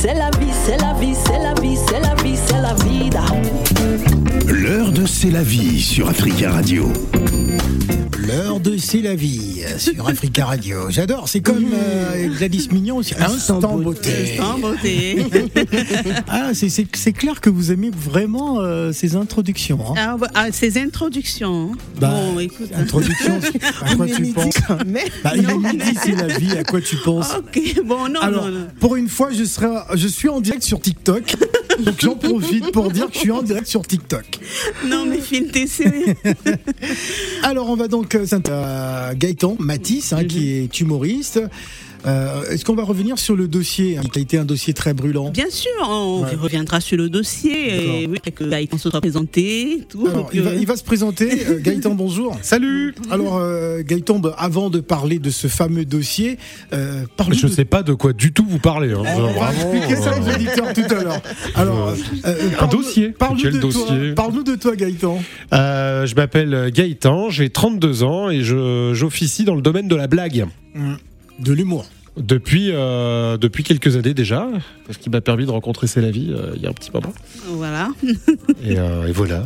c'est la vie, c'est la vie, c'est la vie, c'est la vie, c'est la vida. C'est la vie sur Africa Radio. L'heure de C'est la vie sur Africa Radio. J'adore, c'est comme euh, Gladys Mignon aussi. Instant beauté. Instant beauté. Ah, c'est- c'est c'est clair que vous aimez vraiment euh, ces introductions. hein. Ah, bah, ah, ces introductions. Bah, bon, écoute. Introduction, à quoi tu penses Mais, bah, Il est midi, c'est la vie, à quoi tu penses ok, bon, non, Alors, non, non. pour une fois, je, serai, je suis en direct sur TikTok. Donc j'en profite pour dire que je suis en direct sur TikTok. Non, mais Phil, t'es sérieux Alors on va donc euh, s'intéresser à Gaëtan Matisse, hein, qui est humoriste. Euh, Est-ce qu'on va revenir sur le dossier hein, qui a été un dossier très brûlant Bien sûr, on Ouais. reviendra sur le dossier. Et oui, que Gaëtan se soit présenté. Tout, Alors, que- il, va, il va se présenter. Euh, Gaëtan, bonjour. Salut Alors, euh, Gaëtan, bah, avant de parler de ce fameux dossier, euh, parle Je de... sais pas de quoi du tout vous parlez. hein. On va Vraiment, expliquer ça aux euh, auditeurs tout à l'heure. Alors, euh, Un dossier. Parle-nous Quel de, toi. dossier Parle-nous de toi, Gaëtan. euh, je m'appelle Gaëtan, j'ai 32 ans et je- j'officie dans le domaine de la blague. De l'humour. Depuis, euh, depuis quelques années déjà, ce qui m'a permis de rencontrer C'est la vie euh, il y a un petit moment. Voilà. Et, euh, et voilà.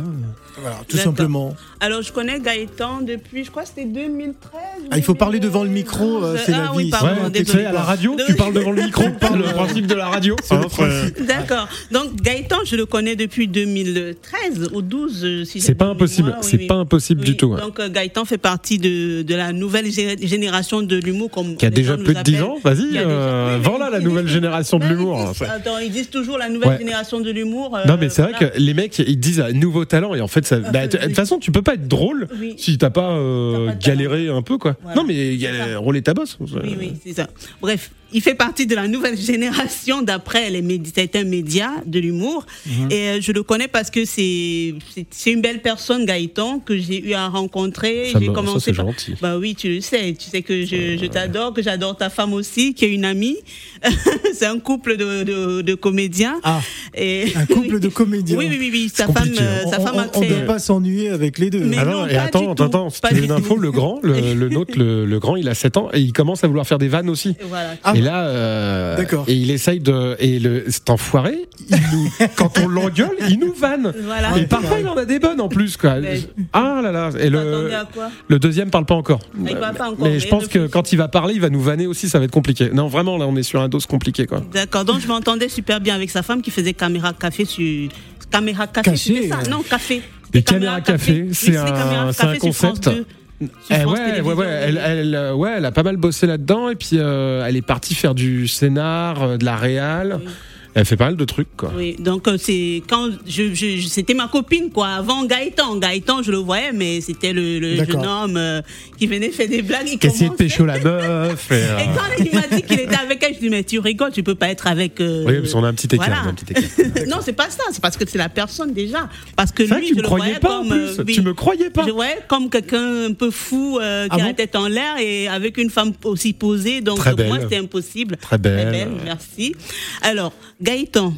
Voilà, tout simplement. Alors, je connais Gaëtan depuis, je crois que c'était 2013. Ah, il faut parler devant le micro, euh, c'est la ah, oui, vie, pardon, Ouais, tu à la radio, tu parles devant le micro, c'est le principe de la radio. Hein, principe. D'accord. Donc, Gaëtan, je le connais depuis 2013 ou 12. euh, si C'est pas impossible, c'est oui. pas impossible Oui, du tout. Donc, euh, Gaëtan fait partie de, de la nouvelle gé- génération de l'humour. Qui a déjà plus de 10 appellent. ans, vas-y, euh, voilà la nouvelle génération de Ouais, l'humour. fait. Attends, ils disent toujours la nouvelle génération de l'humour. euh, Non, mais c'est vrai que les mecs, ils disent euh, nouveau talent, et en fait, ça, bah, de toute façon, tu peux pas être drôle Oui. si t'as pas, euh, pas de galéré un peu, quoi. Voilà. Non, mais rouler ta bosse. Oui, oui, c'est ça. Bref, il fait partie de la nouvelle génération d'après les certains médias de l'humour. Mhm. Et euh, je le connais parce que c'est une belle personne, Gaëtan, que j'ai eu à rencontrer. Ça J'ai me- ça, commencé c'est par- gentil. Bah oui, tu le sais. Tu sais que je, je t'adore, que j'adore ta femme aussi, qui est une amie. c'est un couple de, de, de comédiens. Ah, Et... un couple de comédiens. Oui, oui, oui, oui. Sa femme, compliqué, euh, hein. sa on, femme a on- on créé. doit pas s'ennuyer avec les deux. Mais Ah non, non, et pas attends, du attends, si Pas tu veux une info, le grand, le, le nôtre, le, le grand, il a 7 ans, et il commence à vouloir faire des vannes aussi. Voilà. Ah et là, euh, D'accord. et il essaye de, et le, cet enfoiré, il nous, quand on l'engueule, il nous vanne. Voilà. Et parfois, il en a des bonnes en plus, quoi. Mais- Ah là là, et le, le deuxième parle pas encore. Il parle pas encore, mais je pense que quand il va parler, il va nous vanner aussi, ça va être compliqué. Non, vraiment, là, on est sur un dos compliqué, quoi. D'accord, donc je m'entendais super bien avec sa femme qui faisait caméra café sur. Caméra café, Caché, ça? Euh. Non, café. Les caméras café, c'est un- un concept. 2, sur Eh ouais, ouais, ouais, elle, euh, ouais, elle a pas mal bossé là-dedans et puis euh, elle est partie faire du scénar, euh, de la réal. Oui. Elle fait pas mal de trucs, quoi. Oui, donc euh, c'est quand je, je- je- c'était ma copine quoi. Avant Gaëtan, Gaëtan je le voyais, mais c'était le, jeune homme euh, qui venait faire des blagues. Qui essayait de pécho la meuf. Et, euh, Et quand il m'a dit qu'il était avec elle, je lui ai dit mais tu rigoles, tu peux pas être avec. euh, Oui, parce qu'on a un petit écart. voilà. on a un petit écart. non, c'est pas ça, c'est parce que c'est la personne déjà. Parce que lui, que tu je me le croyais voyais pas comme. euh, oui. Tu me croyais pas. Je voyais comme quelqu'un un peu fou euh, qui Ah a bon la tête en l'air et avec une femme aussi posée. Donc Très pour moi, belle. c'était impossible. Très belle. merci. Alors, Gaëtan,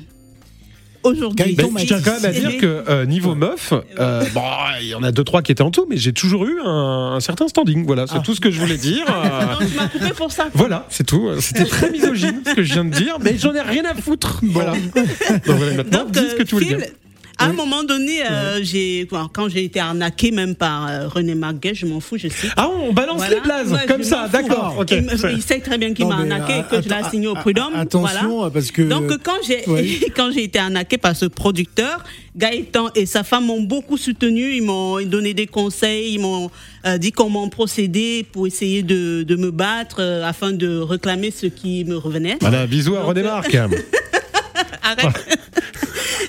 aujourd'hui. Je tiens quand même à dire que euh, niveau meuf, euh, bon, il y en a deux trois qui étaient en tout, mais j'ai toujours eu un, un certain standing. Voilà, c'est Ah. tout ce que je voulais dire. euh, Non, tu m'as coupé pour ça. Voilà, c'est tout. C'était très misogyne ce que je viens de dire, mais j'en ai rien à foutre. Voilà. Donc voilà, maintenant, Donc, dis ce que tu voulais Phil, dire. À un moment donné, euh, j'ai quand j'ai été arnaqué même par euh, René Marguet, je m'en fous, je sais. Ah, on balance Voilà. les blazes Ouais, comme ça, d'accord. Il, sait très bien qu'il m'a arnaqué et euh, que je l'ai assigné au prud'homme. Attention, voilà. parce que. Donc quand j'ai quand j'ai été arnaqué par ce producteur, Gaëtan et sa femme m'ont beaucoup soutenu, ils m'ont donné des conseils, ils m'ont euh, dit comment procéder pour essayer de, de me battre afin de réclamer ce qui me revenait. Voilà, bisous à René Marc. Arrête.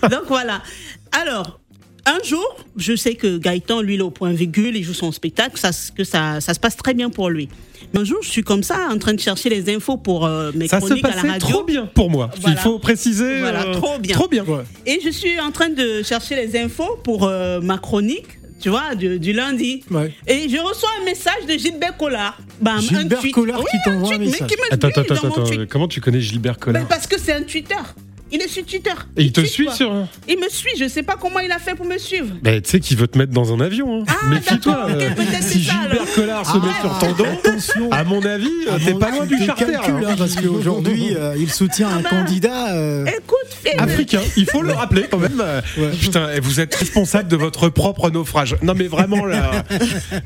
Donc voilà. Alors, un jour, je sais que Gaëtan, lui, il est au point virgule, il joue son spectacle, ça, que ça, ça se passe très bien pour lui. Mais un jour, je suis comme ça, en train de chercher les infos pour euh, mes Ça se chroniques à la radio. trop bien pour moi. Voilà. Il faut préciser. Voilà, euh, trop bien. Trop bien. Ouais. Et je suis en train de chercher les infos pour euh, ma chronique, tu vois, du, du lundi. Ouais. Et je reçois un message de Gilbert Collard. Gilbert un tweet. Collard qui t'envoie un tweet, mais message. qui me Attends, dit attends, attends. tweet. Comment tu connais Gilbert Collard? parce que c'est un Twitter. Il est sur Twitter. Et il te tweet, suit quoi. sur. Il me suit. Je sais pas comment il a fait pour me suivre. Ben, tu sais qu'il veut te mettre dans un avion. Hein. Ah, Méfie-toi. euh, peut-être si ça, Gilbert. Collard se met Ah, sur ton dos, Attention. à mon avis, euh, Ah t'es pas loin du charter. hein. hein, parce qu'aujourd'hui, euh, il soutient un bah. candidat. euh, Écoute, Africain, il faut le rappeler quand même. Ouais. Putain, et vous êtes responsable de votre propre naufrage. Non mais vraiment là,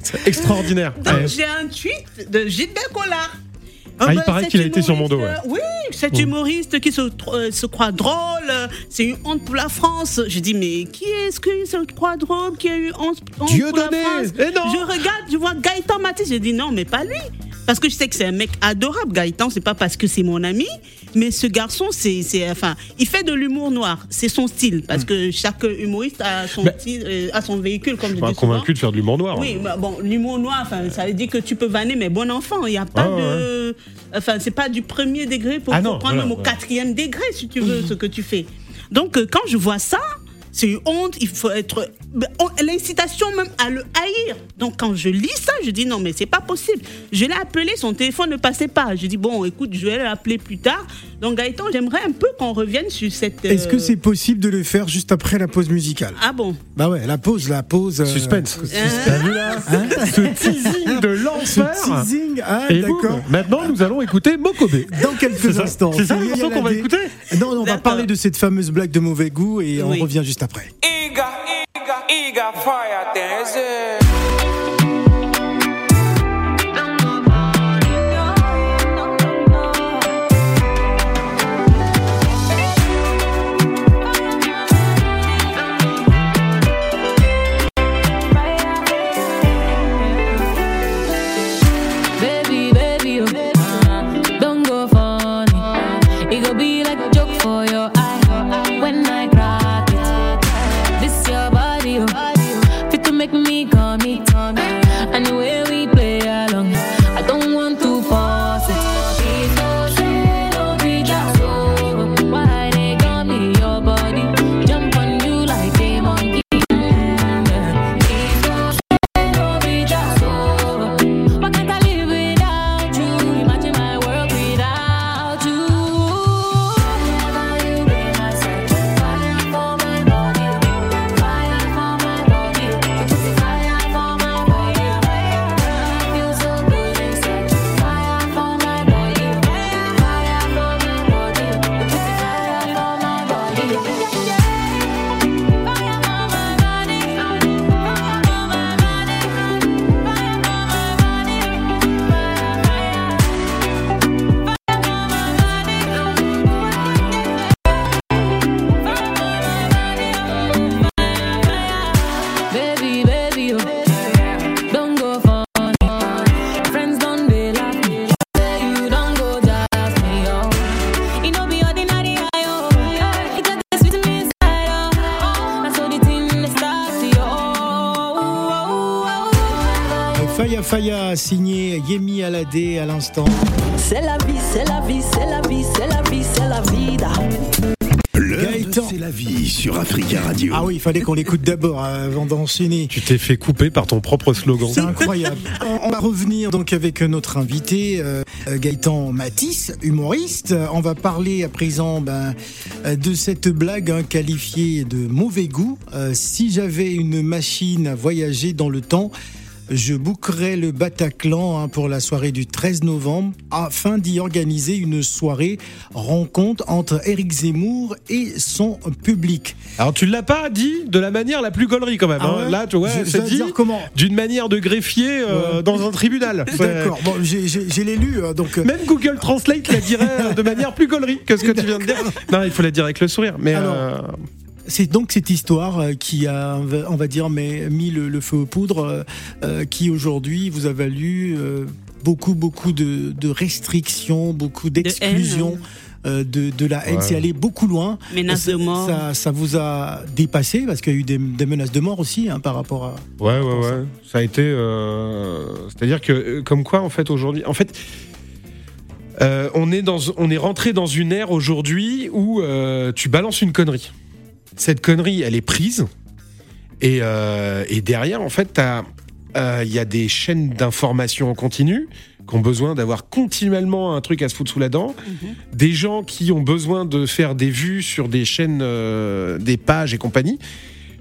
c'est extraordinaire. Donc Ouais. j'ai un tweet de Gilbert Collard. Ah, il ben, paraît qu'il a été sur mon dos, euh, Oui, cet humoriste qui se, euh, se croit drôle, c'est une honte pour la France. Je dis, mais qui est-ce qui se croit drôle, qui a eu honte, honte Dieu pour la donné France Eh non Je regarde, je vois Gaëtan Matisse, je dis non, mais pas lui. Parce que je sais que c'est un mec adorable, Gaëtan, c'est pas parce que c'est mon ami, mais ce garçon, c'est, c'est, enfin, il fait de l'humour noir, c'est son style, parce que chaque humoriste a son, style, euh, a son véhicule, comme je Pas dis souvent. convaincu de faire de l'humour noir. Oui, bah, bon, l'humour noir, ça veut dire que tu peux vanner, mais bon enfant, il n'y a pas Ah, de. Enfin, c'est pas du premier degré pour, Ah pour non, prendre voilà, même au voilà. quatrième degré, si tu veux, ce que tu fais. Donc, euh, quand je vois ça, c'est une honte, il faut être. ben, on- L'incitation même à le haïr. Donc, quand je lis ça, je dis non, mais c'est pas possible. Je l'ai appelé, son téléphone ne passait pas. Je dis bon, écoute, je vais l'appeler plus tard. Donc, Gaëtan, j'aimerais un peu qu'on revienne sur cette. Est-ce euh, que c'est possible de le faire juste après la pause musicale? Ah bon? Bah ouais, la pause, la pause. euh, Suspense. Hein? T'as vu là Ce teasing l'enfer. teasing, ah Et boum, maintenant nous allons écouter Mokobe. Dans quelques C'est ça, instants. c'est ça morceau qu'on va écouter Non, on va parler de cette fameuse blague de mauvais goût et on revient juste après. Eager, eager, eager fire Faya signé Yemi Alade à l'instant. C'est la vie, c'est la vie, c'est la vie, c'est la vie, c'est la de Gaëtan. C'est la vie sur Africa Radio. Ah oui, il fallait qu'on l'écoute d'abord euh, avant d'enchaîner. Tu t'es fait couper par ton propre slogan. C'est incroyable. On va revenir donc avec notre invité euh, Gaëtan Matisse, humoriste. On va parler à présent ben, de cette blague hein, qualifiée de mauvais goût. Euh, si j'avais une machine à voyager dans le temps, je bookerais le Bataclan hein, pour la soirée du 13 novembre afin d'y organiser une soirée rencontre entre Éric Zemmour et son public. Alors tu l'as pas dit de la manière la plus gaulerie quand même. Ah hein. Là, tu vois, c'est dit d'une manière de greffier euh, Ouais. dans un tribunal. D'accord, bon, j'ai- j'ai j'ai les lu, euh, donc... euh, Même Google Translate la dirait de manière plus gaulerie que ce que tu viens de dire. Non, il faut la dire avec le sourire. Mais Alors, euh, C'est donc cette histoire euh, qui a, on va dire, mais, mis le, le feu aux poudres, euh, euh, qui aujourd'hui vous a valu euh, beaucoup, beaucoup de, de restrictions, beaucoup d'exclusions. De, de la haine, Ouais. c'est allé beaucoup loin. Menaces de Ça- mort. Ça, ça vous a dépassé parce qu'il y a eu des, des menaces de mort aussi hein, par rapport à. Ouais, ouais, ouais. Ça a été. euh, C'est-à-dire que, comme quoi, en fait, aujourd'hui. En fait. euh, on, est dans, on est rentré dans une ère aujourd'hui où euh, tu balances une connerie. Cette connerie, elle est prise. Et, euh, et derrière, en fait, euh, il y a des chaînes d'information en continu qui ont besoin d'avoir continuellement un truc à se foutre sous la dent, des gens qui ont besoin de faire des vues sur des chaînes, euh, des pages et compagnie.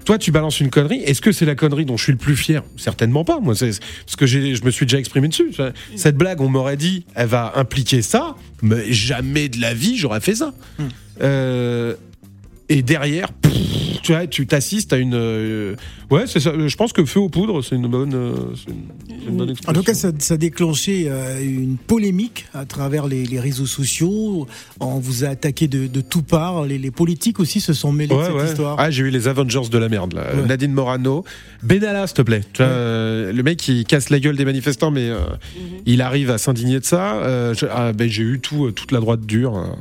Toi, tu balances une connerie. Est-ce que c'est la connerie dont je suis le plus fier? Certainement pas. Moi, c'est parce que j'ai, je me suis déjà exprimé dessus. Cette blague, on m'aurait dit, elle va impliquer ça, mais jamais de la vie, j'aurais fait ça. Euh, et derrière, pff, tu vois, tu t'assistes à une. euh, ouais, c'est ça. Je pense que feu aux poudres, c'est une bonne, euh, c'est une, c'est une bonne En tout cas, ça, ça a déclenché euh, une polémique à travers les, les réseaux sociaux. On vous a attaqué de, de tout part. Les, les politiques aussi se sont mêlés de Ouais, cette ouais. histoire. Ah, j'ai eu les Avengers de la merde. Là. Ouais. Nadine Morano, Benalla, s'il te plaît. Tu vois, euh, le mec qui casse la gueule des manifestants, mais euh, il arrive à s'indigner de ça. Euh, je- ah, ben, j'ai eu tout, euh, toute la droite dure.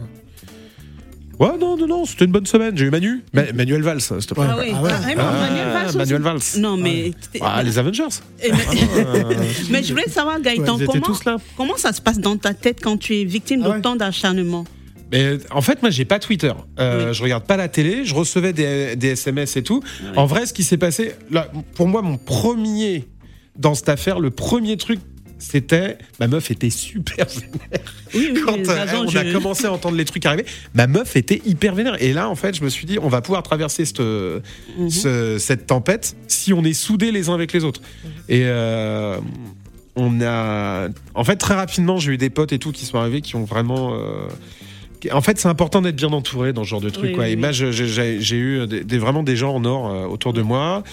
Euh. Ouais, non, non, non, c'était une bonne semaine. J'ai eu Manu, Ma- Manuel Valls, s'il te plaît. Ah oui. Ah ouais. Ah, vraiment, Ah, Manuel Valls aussi Manuel Valls. Non, mais. Ah, les Avengers. Eh, mais- Euh, Mais je voulais savoir, Gaëtan, ils étaient comment, tous là. comment ça se passe dans ta tête quand tu es victime Ah ouais. d'autant d'acharnement? Mais en fait, moi, j'ai pas Twitter. Euh, Oui. Je regarde pas la télé. Je recevais des, des SMS et tout. En vrai, ce qui s'est passé, là, pour moi, mon premier dans cette affaire, le premier truc, c'était ma meuf était super vénère. Oui, oui, Quand euh, on a je- commencé à entendre les trucs arriver, ma meuf était hyper vénère. Et là, en fait, je me suis dit, on va pouvoir traverser cette, Mhm. ce- cette tempête si on est soudés les uns avec les autres. Et euh, on a, en fait, très rapidement, j'ai eu des potes et tout qui sont arrivés, qui ont vraiment. euh, en fait, c'est important d'être bien entouré dans ce genre de truc. Quoi. et moi, j'ai j'ai eu des, vraiment des gens en or euh, autour de moi.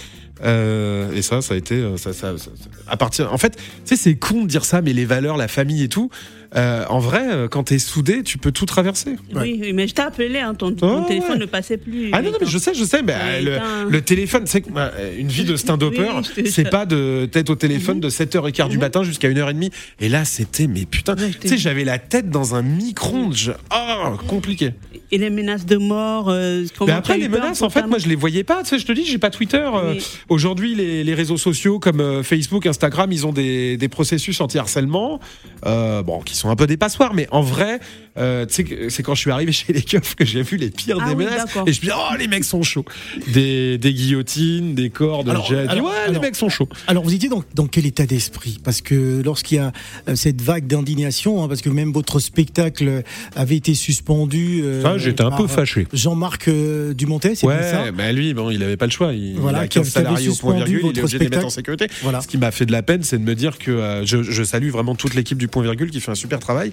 Euh, et ça, ça a été. euh, Ça, ça- ça- ça- à partir, en fait, tu sais, c'est con de dire ça, mais les valeurs, la famille et tout. euh, en vrai, quand t'es soudé, tu peux tout traverser. Oui, oui, mais je t'ai appelé, hein, ton, ton Oh, téléphone ouais. ne passait plus. Ah non, non, mais je sais, je sais, mais Ouais, le, téléphone, c'est bah, une vie de stand-upper, Oui, je te- c'est pas de tête au téléphone Mhm. de 7h15 du matin jusqu'à 1h30. Et là, c'était, mais putain, tu sais, j'avais la tête dans un micro-ondes. je- Ah, compliqué. Et les menaces de mort. euh, comment Mais après, les menaces, en fait, moi, je les voyais pas. Tu sais, je te dis, j'ai pas Twitter. Euh, Oui. Aujourd'hui, les, les réseaux sociaux comme euh, Facebook, Instagram, ils ont des, des processus anti-harcèlement, euh, bon, qui sont un peu des passoires, mais en vrai, euh, c'est quand je suis arrivé chez les keufs que j'ai vu les pires Ah des oui, menaces. Et je me dis, oh, les mecs sont chauds. Des, des guillotines, des cordes. Alors, dit, alors, ouais, les mecs sont chauds. Alors, vous étiez dans, dans quel état d'esprit? Parce que lorsqu'il y a cette vague d'indignation, hein, parce que même votre spectacle avait été suspendu. euh, J'étais un peu euh, fâché. Jean-Marc euh, Dumontet, c'est bien ça Ouais, bah lui, bon, il avait pas le choix. Il, Voilà, il a qui 15 avait- qui avait salariés au point virgule, il est obligé de les mettre en sécurité. Voilà. Ce qui m'a fait de la peine, c'est de me dire que euh, je, je salue vraiment toute l'équipe du point virgule qui fait un super travail.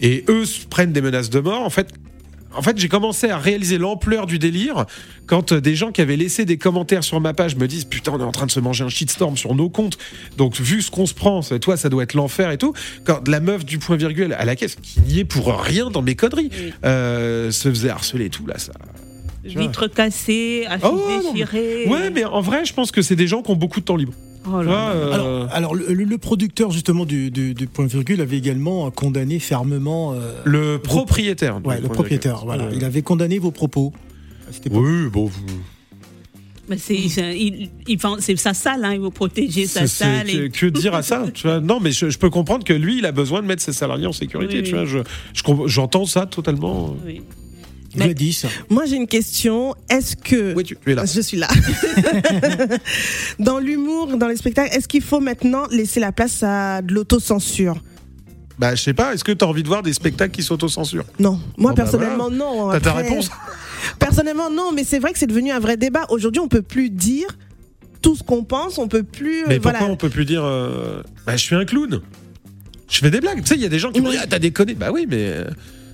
Et eux prennent des menaces de mort. En fait, en fait, j'ai commencé à réaliser l'ampleur du délire quand euh, des gens qui avaient laissé des commentaires sur ma page me disent putain on est en train de se manger un shitstorm sur nos comptes. Donc vu ce qu'on se prend, toi ça doit être l'enfer et tout. Quand la meuf du point virgule à la caisse qui n'y est pour rien dans mes conneries Oui. euh, se faisait harceler et tout là ça. Vitres cassées, affiches Oh. Ouais, mais en vrai, je pense que c'est des gens qui ont beaucoup de temps libre. Oh là là. euh, Alors, alors le, producteur justement du, du- du point virgule avait également condamné fermement. euh, le propriétaire. ouais, le propriétaire. virgule. Voilà, Ouais. il avait condamné vos propos. Pas- Oui, bon. vous- Mais c'est, il, il- sa salle, hein, il veut protéger sa salle. que, et- que dire à ça tu vois? Non, mais je, je peux comprendre que lui, il a besoin de mettre ses salariés en sécurité. Oui, tu oui. vois, je, je j'entends ça totalement. Oui. Gladys. Moi, j'ai une question. Est-ce que. Oui, tu, tu es là. Je suis là. dans l'humour, dans les spectacles, est-ce qu'il faut maintenant laisser la place à de l'autocensure? Bah, je sais pas. Est-ce que tu as envie de voir des spectacles qui s'autocensurent Non. Moi, Bon, bah, personnellement, non. T'as ta réponse? Personnellement, non, mais c'est vrai que c'est devenu un vrai débat. Aujourd'hui, on peut plus dire tout ce qu'on pense, on peut plus. euh, Mais pourquoi voilà. on peut plus dire euh, Bah, je suis un clown. Je fais des blagues. Tu sais, il y a des gens qui me disent Ah, t'as déconné. Bah oui, mais euh,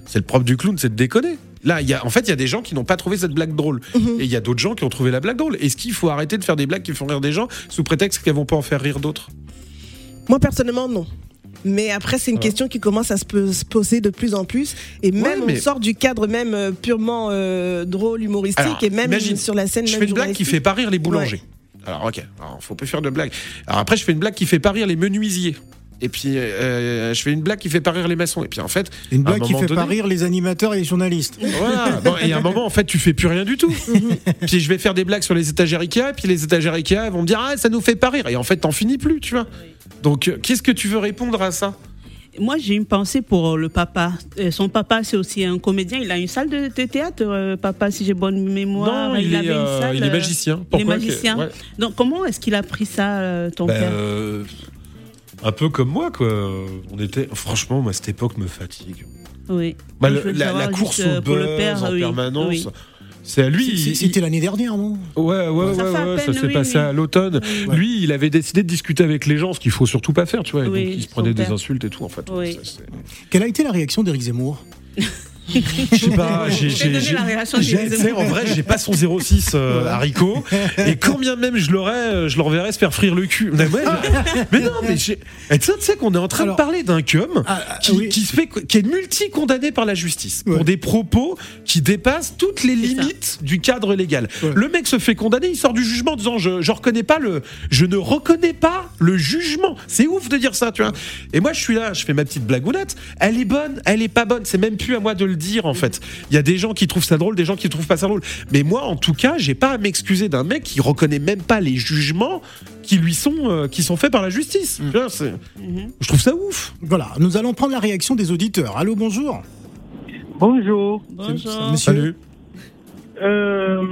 c'est le propre du clown, c'est de déconner. Là, il y a, en fait, il y a des gens qui n'ont pas trouvé cette blague drôle. Mhm. Et il y a d'autres gens qui ont trouvé la blague drôle. Est-ce qu'il faut arrêter de faire des blagues qui font rire des gens sous prétexte qu'elles vont pas en faire rire d'autres? Moi, personnellement, non. Mais après, c'est une Voilà. question qui commence à se, po- se poser de plus en plus. Et même, mais- on sort du cadre même euh, purement euh, drôle, humoristique, Alors, et même imagine, sur la scène. Je même fais une blague qui fait pas rire les boulangers. Alors, ok, alors, faut plus faire de blagues. Alors après, je fais une blague qui fait pas rire les menuisiers. Et puis, euh, je fais une blague qui fait pas rire les maçons. Et puis, en fait, Une blague qui moment fait pas donné- rire les animateurs et les journalistes. Voilà. Bon, et à un moment, en fait, tu fais plus rien du tout. puis je vais faire des blagues sur les étagères Ikea, et puis les étagères Ikea vont me dire ah ça nous fait pas rire. Et en fait, t'en finis plus, tu vois. Donc, euh, qu'est-ce que tu veux répondre à ça? Moi, j'ai une pensée pour le papa. Euh, Son papa, c'est aussi un comédien. Il a une salle de, de théâtre, euh, papa, si j'ai bonne mémoire. Non, il, est, avait une euh, salle, il est euh, magicien. Il est Pourquoi que- magicien. ouais. Donc, comment est-ce qu'il a pris ça, euh, ton Bah, père? euh, un peu comme moi, quoi. On était, franchement, moi, cette époque me fatigue. Oui. Bah, la, course euh, au buzz père, en oui, permanence, oui. c'est à lui. Il- C'était l'année dernière, non Ouais, ouais, Ça ouais, ça s'est oui, passé oui. à l'automne. Oui. Lui, il avait décidé de discuter avec les gens, ce qu'il faut surtout pas faire, tu vois. donc, il se prenait des insultes et tout, en fait. Oui. Ça, c'est- Quelle a été la réaction d'Éric Zemmour? Je sais pas, j'ai, en vrai, j'ai pas son 06 euh, haricot. Et quand bien même je l'aurais, euh, je l'enverrais se faire frire le cul. Mais, ouais, mais non, mais tu sais- qu'on est en train Alors- de parler d'un cum Ah, ah, qui, oui. qui se fait, qui est multi-condamné par la justice Ouais. pour des propos qui dépassent toutes les limites du cadre légal. Ouais. Le mec se fait condamner, il sort du jugement en disant je, je reconnais pas le, je ne reconnais pas le jugement. C'est ouf de dire ça, tu vois. Et moi, je suis là, je fais ma petite blagounette. Elle est bonne, elle est pas bonne. C'est même plus à moi de le dire, en fait. Il y a des gens qui trouvent ça drôle, des gens qui trouvent pas ça drôle. Mais moi, en tout cas, j'ai pas à m'excuser d'un mec qui reconnaît même pas les jugements qui lui sont, euh, qui sont faits par la justice. Vois, c'est- Je trouve ça ouf. Voilà, nous allons prendre la réaction des auditeurs. Allô, bonjour. Bonjour. Bonjour. Monsieur. Salut. Euh,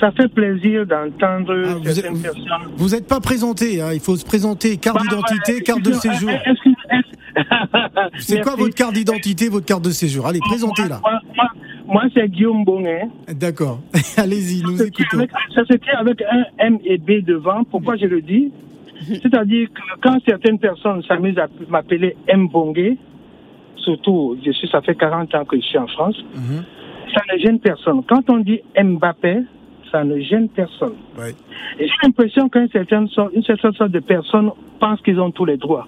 ça fait plaisir d'entendre Ah, vous certaines êtes- personnes. Vous n'êtes pas présenté, hein, il faut se présenter, carte Bah, d'identité, carte de excusez- séjour. que- est-ce- C'est quoi votre carte d'identité, votre carte de séjour? Allez, présentez là. Moi, moi- moi, c'est Guillaume Bonnet. D'accord. Allez-y, nous Ça écoutons. avec- Ça s'écrit avec un M et B devant. Pourquoi je le dis? C'est-à-dire que quand certaines personnes s'amusent à m'appeler M Bongué, surtout, je suis, ça fait 40 ans que je suis en France, Mhm. ça ne gêne personne. Quand on dit Mbappé, ça ne gêne personne. Ouais. Et j'ai l'impression qu'une certaine, une certaine sorte de personnes pensent qu'ils ont tous les droits.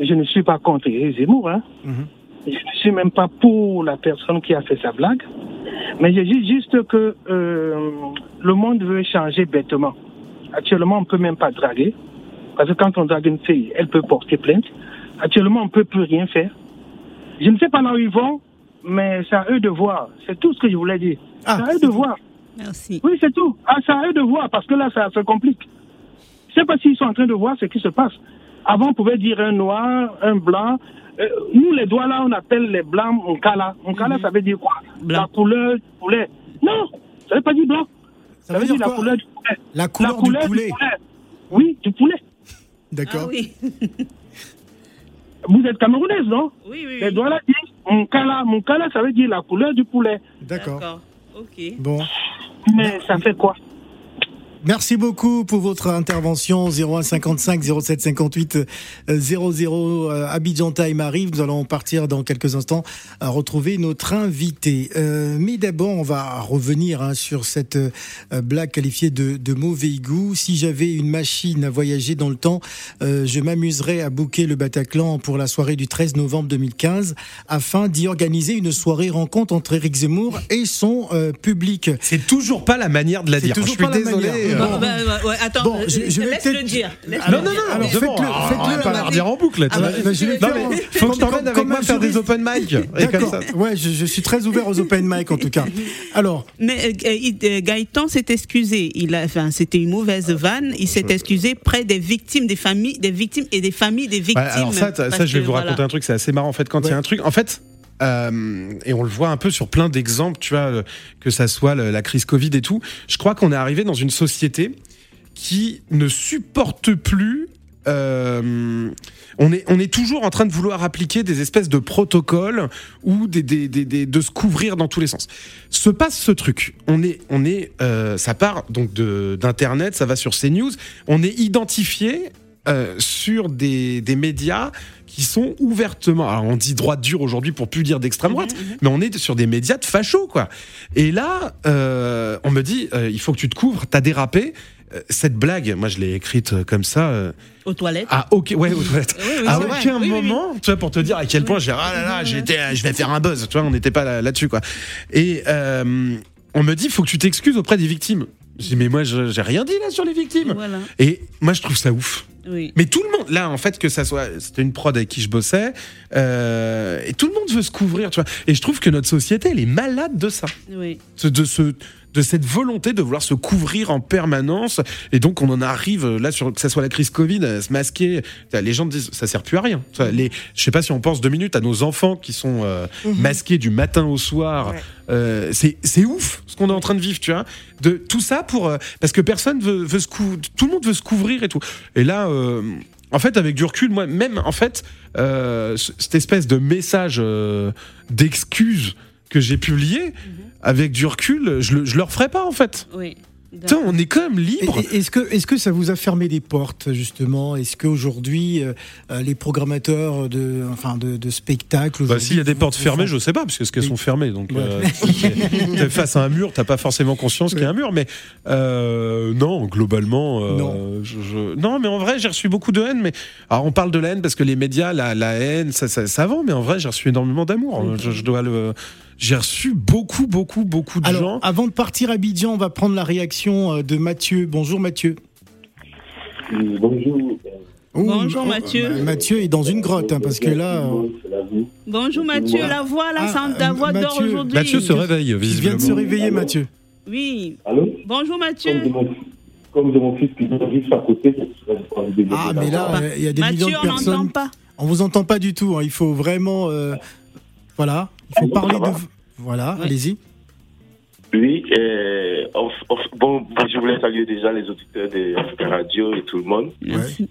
Je ne suis pas contre Éric Zemmour, hein. Mhm. Je ne suis même pas pour la personne qui a fait sa blague. Mais je dis juste que euh, le monde veut changer bêtement. Actuellement, on ne peut même pas draguer. Parce que quand on drague une fille, elle peut porter plainte. Actuellement, on ne peut plus rien faire. Je ne sais pas là où ils vont, mais c'est à eux de voir. C'est tout ce que je voulais dire. Ah, c'est à eux de voir. Merci. Oui, c'est tout. Ah, c'est à eux de voir, parce que là, ça se complique. Je sais pas s'ils sont en train de voir ce qui se passe. Avant, on pouvait dire un noir, un blanc. Euh, nous, les doigts là, on appelle les blancs Nkala. Nkala, ça veut dire quoi? Blanc. La couleur du poulet. Non, ça veut pas dire blanc. Ça veut dire la quoi? couleur du poulet. La couleur, la couleur du poulet. Oui, du poulet. D'accord. Ah oui. Vous êtes camerounaise, non? Oui, oui, Les oui. doigts là disent Nkala. Nkala, ça veut dire la couleur du poulet. D'accord. D'accord. Ok. Bon. Mais ça fait quoi? Merci beaucoup pour votre intervention 0155 0758 00 euh, Abidjan Time arrive. Nous allons partir dans quelques instants à retrouver notre invité. Euh, mais d'abord, on va revenir hein, sur cette euh, blague qualifiée de, de mauvais goût. Si j'avais une machine à voyager dans le temps, euh, je m'amuserais à booker le Bataclan pour la soirée du 13 novembre 2015 afin d'y organiser une soirée rencontre entre Eric Zemmour et son euh, public. C'est toujours pas la manière de la dire. Je suis désolé. Euh. Bon, Bon. bah, ouais, ouais, attends, Bon, je- je vais laisse-le peut-être- dire. Alors, Non, non, non, alors, c'est bon, faites-le- on faites-le va pas la redire en boucle là. Ah bah, bah, je vais Non, faire mais un- faut que t'emmènes comme- avec moi faire des open mic. D'accord. Ouais, je, je suis très ouvert aux open mic en tout cas. Alors, Mais euh, euh, Gaëtan s'est excusé. Il a, enfin, c'était une mauvaise vanne. Il s'est excusé près des victimes, des familles, des victimes et des familles des victimes. Alors ça, ça, je vais vous raconter un truc, c'est assez marrant en fait quand il y a un truc. En fait, euh, et on le voit un peu sur plein d'exemples, tu vois, euh, que ça soit la crise Covid et tout. Je crois qu'on est arrivé dans une société qui ne supporte plus. euh, on est, on est toujours en train de vouloir appliquer des espèces de protocoles ou de se couvrir dans tous les sens. Se passe ce truc. On est, on est, ça part donc d'internet, ça va sur CNews. On est identifié sur des, des médias qui sont ouvertement, alors on dit droite dure aujourd'hui pour plus dire d'extrême droite, mais on est sur des médias de fachos quoi. Et là, euh, on me dit, euh, il faut que tu te couvres, t'as dérapé. Euh, Cette blague, moi je l'ai écrite comme ça. Aux toilettes. à aucun, ouais, aux toilettes. Oui, oui, à vrai. aucun Oui, moment, tu vois, pour te dire à quel point j'ai, ah là là, j'étais, je vais faire un buzz, tu vois, on n'était pas là- là-dessus, quoi. Et on me dit, faut que tu t'excuses auprès des victimes. Je dis, mais moi, j'ai rien dit là sur les victimes. Voilà. Et moi, je trouve ça ouf. Oui. Mais tout le monde, là, en fait, que ça soit, c'était une prod avec qui je bossais, euh, et tout le monde veut se couvrir, tu vois. Et je trouve que notre société, elle est malade de ça, Oui. Ce- de se, de cette volonté de vouloir se couvrir en permanence. Et donc, on en arrive là sur que ça soit la crise Covid, à se masquer. Les gens disent ça sert plus à rien. Les, je sais pas si on pense deux minutes à nos enfants qui sont euh, masqués du matin au soir. Ouais. Euh, c'est ouf ce qu'on est en train de vivre, tu vois. De tout ça pour euh, parce que personne veut, veut se cou- tout le monde veut se couvrir et tout. Et là. euh, en fait, avec du recul, moi, même en fait, euh, cette espèce de message euh, d'excuses que j'ai publié, avec du recul, je le, je le referai pas en fait. Oui. Putain, on est quand même libre. Est-ce que, est-ce que ça vous a fermé des portes justement? Est-ce qu'aujourd'hui euh, euh, les programmateurs de, enfin, de, de spectacles Bah, s'il y a des portes fermées, font- je sais pas, parce que ce qu'elles sont fermées. Donc, Ouais. euh, t'es face à un mur, t'as pas forcément conscience qu'il y a un mur. Mais euh, non, globalement, euh, Non. je- je- non, mais en vrai, j'ai reçu beaucoup de haine. Mais alors, on parle de la haine parce que les médias, la, la haine, ça, ça, ça vend. Mais en vrai, j'ai reçu énormément d'amour. Je, je dois le. J'ai reçu beaucoup, beaucoup, beaucoup de Alors, gens. avant de partir à Abidjan, on va prendre la réaction euh, de Mathieu. Bonjour Mathieu. Bonjour. Ouh, Bonjour, Mathieu. Mathieu est dans une grotte hein, parce que là, euh, Bonjour Mathieu, la voix, la, Ah, euh, voix d'or Mathieu. aujourd'hui. Mathieu se réveille, il vient de se réveiller Mathieu. Oui. Allô Bonjour Comme Mathieu. de mon, comme de mon fils qui vient juste à côté, je serais pas envie de Ah mais là, il y a des Mathieu, millions de on n'entend personnes. pas. On vous entend pas du tout. hein. Il faut vraiment, euh, voilà, il faut Allô, parler de. Voilà, Oui. allez-y. Oui, euh, on- on- bon, je voulais saluer déjà les auditeurs de Africa Radio et tout le monde.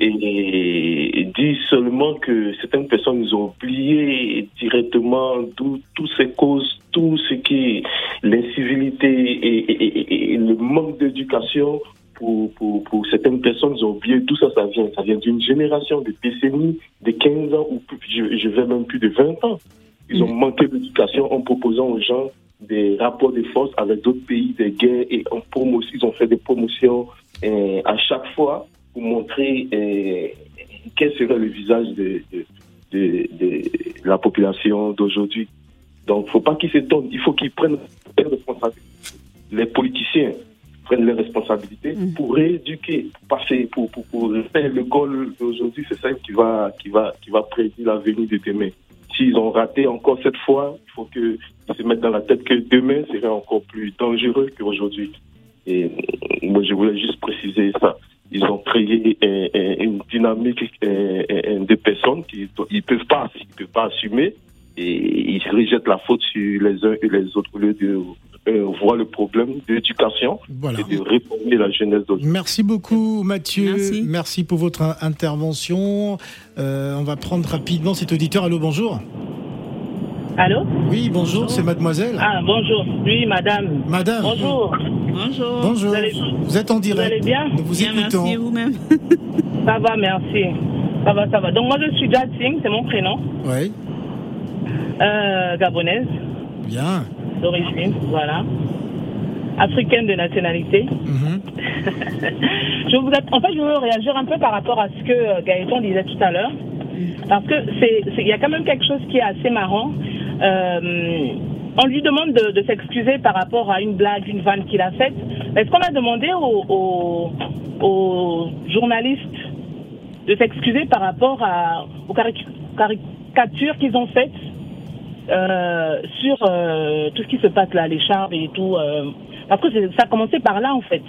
Et, et dire seulement que certaines personnes nous ont oublié directement toutes ces causes, tout ce qui est l'incivilité et, et- et- et le manque d'éducation pour, pour, pour certaines personnes, ils ont oublié d'où ça, ça vient? Ça vient d'une génération, de décennies, de 15 ans ou plus, je, je vais même plus de 20 ans. Ils ont manqué d'éducation en proposant aux gens des rapports de force avec d'autres pays, des guerres et en promotion, ils ont fait des promotions euh, à chaque fois pour montrer euh, quel serait le visage de, de, de- de la population d'aujourd'hui. Donc, faut pas qu'ils s'étonnent, il faut qu'ils prennent leurs responsabilités. Les politiciens prennent leurs responsabilités Mhm. pour rééduquer, pour passer, pour, pour, pour faire le goal d'aujourd'hui, c'est ça qui va, qui va, qui va prédire l'avenir de demain. S'ils ont raté encore cette fois, il faut qu'ils se mettent dans la tête que demain serait encore plus dangereux qu'aujourd'hui. Et euh, moi, je voulais juste préciser ça. Ils ont créé une dynamique de personnes qui ils peuvent pas, peuvent pas assumer et ils rejettent la faute sur les uns et les autres au lieu de euh, voir le problème d'éducation Voilà. et de réformer la jeunesse d'aujourd'hui. Merci beaucoup Mathieu. Merci. pour votre in- intervention. Euh, on va prendre rapidement cet auditeur. Allô, bonjour. Allô Oui, bonjour, c'est mademoiselle. Ah, bonjour. Oui, madame. Madame. Bonjour. Bonjour. Bonjour. Vous allez- Vous êtes en direct. allez bien Nous vous Bien, écoutons. merci vous-même. Ça va, merci. Ça va, ça va. Donc, moi, je suis Jad Singh, c'est mon prénom. Oui, Euh, gabonaise bien. D'origine, voilà. Africaine de nationalité. Mhm. je vous en fait, je veux réagir un peu par rapport à ce que euh, Gaëtan disait tout à l'heure. Parce que c'est, il y a quand même quelque chose qui est assez marrant. Euh, on lui demande de, de s'excuser par rapport à une blague, une vanne qu'il a faite. Est-ce qu'on a demandé aux, aux- aux journalistes de s'excuser par rapport à, aux caric- caricatures qu'ils ont faites? Euh, sur euh, tout ce qui se passe là, les chars et tout euh, Parce que ça a commencé par là, en fait.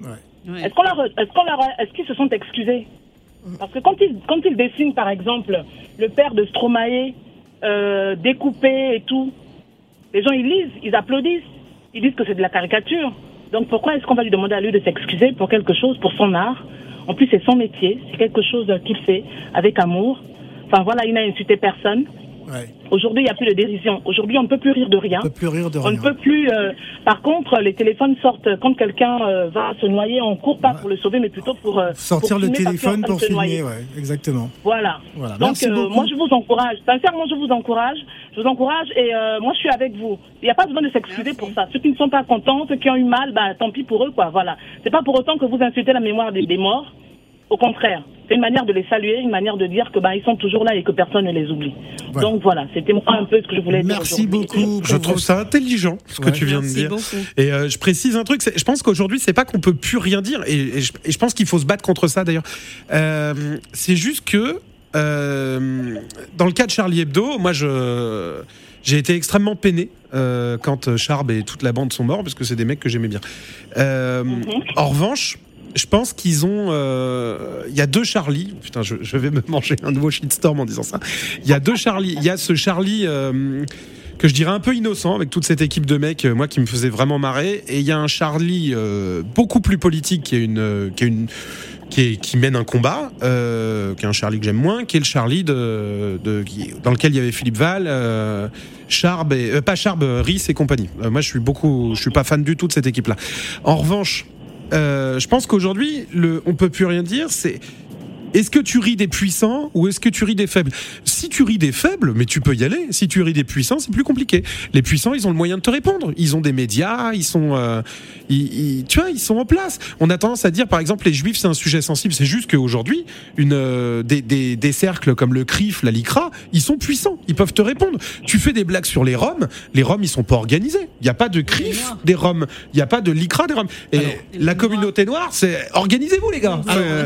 Ouais. Est-ce qu'on leur, est-ce qu'on leur, est-ce qu'ils se sont excusés? Parce que quand ils, quand ils dessinent, par exemple, le père de Stromae euh, découpé et tout, les gens ils lisent, ils applaudissent, ils disent que c'est de la caricature. Donc pourquoi est-ce qu'on va lui demander à lui de s'excuser pour quelque chose, pour son art? En plus, c'est son métier, c'est quelque chose qu'il fait avec amour. Enfin voilà, il n'a insulté personne. Ouais. Aujourd'hui, il n'y a plus de dérision. Aujourd'hui, on ne peut plus rire de rien. On peut plus rire de On ne rien. peut plus. euh, par contre, les téléphones sortent quand quelqu'un euh, va se noyer. On court pas pour le sauver, mais plutôt pour euh, Sortir pour le téléphone pour se filmer, noyer. ouais, exactement. Voilà. Voilà. Donc, Merci euh, beaucoup. moi, je vous encourage. Sincèrement, je vous encourage. Je vous encourage et euh, moi, je suis avec vous. Il n'y a pas besoin de s'excuser pour ça. Ceux qui ne sont pas contents, ceux qui ont eu mal, bah, tant pis pour eux, quoi. Voilà. C'est pas pour autant que vous insultez la mémoire des, des morts. Au contraire, c'est une manière de les saluer, une manière de dire que bah, ils sont toujours là et que personne ne les oublie. Voilà. Donc voilà, c'était moi un peu ce que je voulais dire. Merci beaucoup. Je trouve ça intelligent ce que tu viens de Merci dire. beaucoup. Et euh, je précise un truc, je pense qu'aujourd'hui c'est pas qu'on peut plus rien dire, et, et je, et je pense qu'il faut se battre contre ça d'ailleurs. Euh, c'est juste que euh, dans le cas de Charlie Hebdo, moi je J'ai été extrêmement peiné euh, quand Charb et toute la bande sont morts, parce que c'est des mecs que j'aimais bien. Euh, En revanche, je pense qu'ils ont. euh, Il y a deux Charlie. Putain, je, vais me manger un nouveau shitstorm en disant ça. Il y a deux Charlie. Il y a ce Charlie. euh, que je dirais un peu innocent avec toute cette équipe de mecs, euh, moi qui me faisait vraiment marrer. Et il y a un Charlie beaucoup plus politique qui est une, qui est une, qui, mène un combat, qui est un Charlie que j'aime moins, qui est le Charlie de, dans lequel il y avait Philippe Val, euh, Charb et pas Charb, Rhys et compagnie. Moi, je suis beaucoup, je suis pas fan du tout de cette équipe-là. En revanche, euh, je pense qu'aujourd'hui, on peut plus rien dire. C'est est-ce que tu ris des puissants ou est-ce que tu ris des faibles? Si tu ris des faibles, mais tu peux y aller. Si tu ris des puissants, c'est plus compliqué. Les puissants, ils ont le moyen de te répondre. Ils ont des médias, ils sont, euh, ils- ils- tu vois, ils sont en place. On a tendance à dire, par exemple, les juifs, c'est un sujet sensible. C'est juste qu'aujourd'hui, une, euh, des, des, des cercles comme le CRIF, la LICRA, ils sont puissants. Ils peuvent te répondre. Tu fais des blagues sur les Roms. Les Roms, ils sont pas organisés. Il n'y a pas de CRIF des Roms. Il n'y a pas de LICRA des Roms. Et la communauté noire, c'est organisez-vous, les gars. Alors,